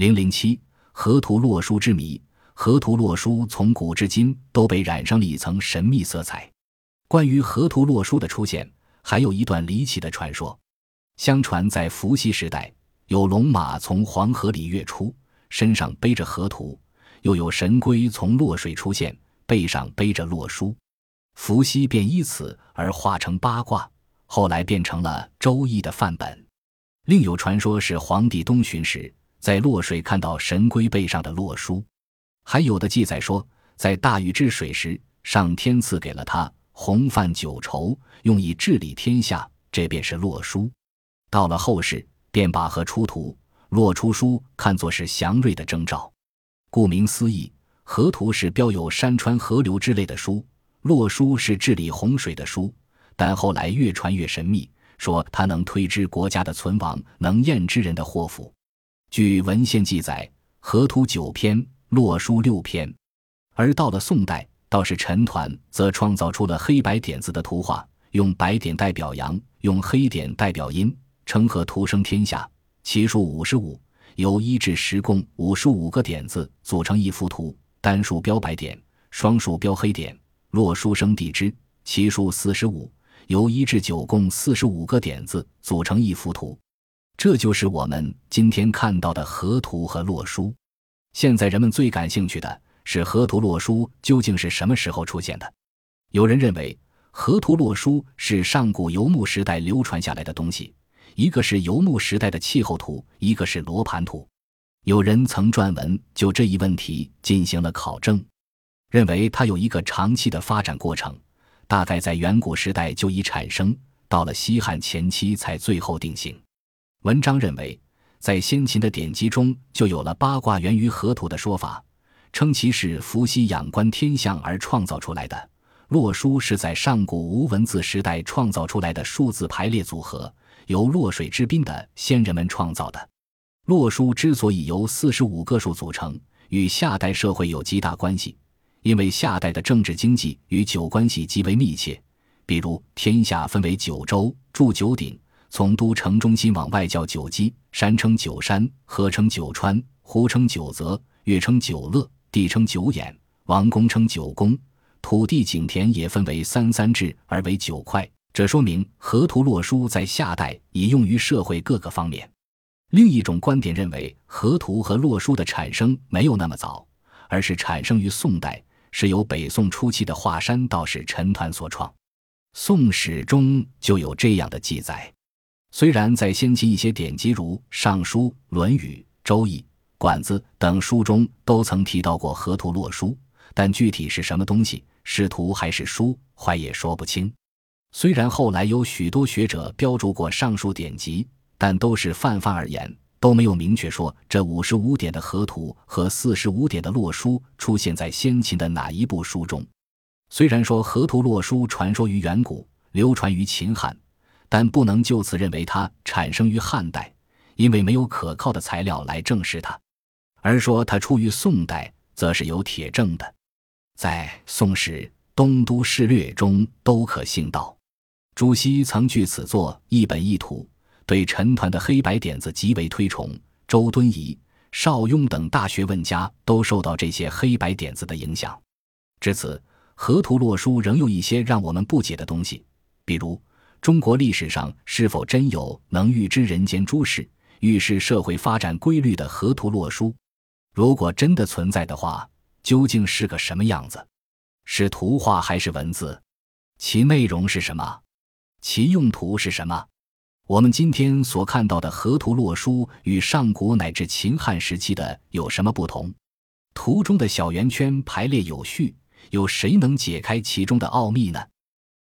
零零七河图洛书之谜。河图洛书从古至今都被染上了一层神秘色彩。关于河图洛书的出现，还有一段离奇的传说。相传在伏羲时代，有龙马从黄河里跃出，身上背着河图；又有神龟从洛水出现，背上背着洛书。伏羲便依此而化成八卦，后来变成了《周易》的范本。另有传说是黄帝东巡时，在洛水看到神龟背上的洛书。还有的记载说，在大禹治水时，上天赐给了他洪范九畴，用以治理天下，这便是洛书。到了后世，便把河出图、洛出书看作是祥瑞的征兆。顾名思义，河图是标有山川河流之类的书，洛书是治理洪水的书。但后来越传越神秘，说它能推知国家的存亡，能验知人的祸福。据文献记载，河图九篇。洛书六篇，而到了宋代，倒是陈抟则创造出了黑白点字的图画，用白点代表阳，用黑点代表阴，称河图生天下。其数五十五，由一至十共五十五个点字组成一幅图，单数标白点，双数标黑点。洛书生地支，其数四十五，由一至九共四十五个点字组成一幅图。这就是我们今天看到的河图和洛书。现在人们最感兴趣的是河图洛书究竟是什么时候出现的？有人认为河图洛书是上古游牧时代流传下来的东西，一个是游牧时代的气候图，一个是罗盘图。有人曾撰文就这一问题进行了考证，认为它有一个长期的发展过程，大概在远古时代就已产生，到了西汉前期才最后定型。文章认为。在先秦的典籍中就有了八卦源于河图的说法，称其是伏羲仰观天象而创造出来的。洛书是在上古无文字时代创造出来的数字排列组合，由洛水之滨的先人们创造的。洛书之所以由四十五个数组成，与夏代社会有极大关系，因为夏代的政治经济与九关系极为密切。比如，天下分为九州，筑九鼎。从都城中心往外叫九基，山称九山，河称九川，湖称九泽，月称九乐，地称九眼，王宫称九宫，土地井田也分为三三制而为九块。这说明河图洛书在夏代已用于社会各个方面。另一种观点认为，河图和洛书的产生没有那么早，而是产生于宋代，是由北宋初期的华山道士陈抟所创。《宋史》中就有这样的记载。虽然在先秦一些典籍如《尚书》《论语》《周易》《管子》等书中都曾提到过河图洛书，但具体是什么东西，是图还是书，怀也说不清。虽然后来有许多学者标注过上述典籍，但都是泛泛而言，都没有明确说这五十五点的河图和四十五点的洛书出现在先秦的哪一部书中。虽然说河图洛书传说于远古，流传于秦汉。但不能就此认为它产生于汉代，因为没有可靠的材料来证实它；而说它出于宋代，则是有铁证的。在《宋史·东都事略》中都可信道，朱熹曾据此作一本一图，对陈抟的黑白点子极为推崇。周敦颐、邵雍等大学问家都受到这些黑白点子的影响。至此，河图洛书仍有一些让我们不解的东西，比如。中国历史上是否真有能预知人间诸事、预示社会发展规律的河图洛书？如果真的存在的话，究竟是个什么样子？是图画还是文字？其内容是什么？其用途是什么？我们今天所看到的河图洛书与上古乃至秦汉时期的有什么不同？图中的小圆圈排列有序，有谁能解开其中的奥秘呢？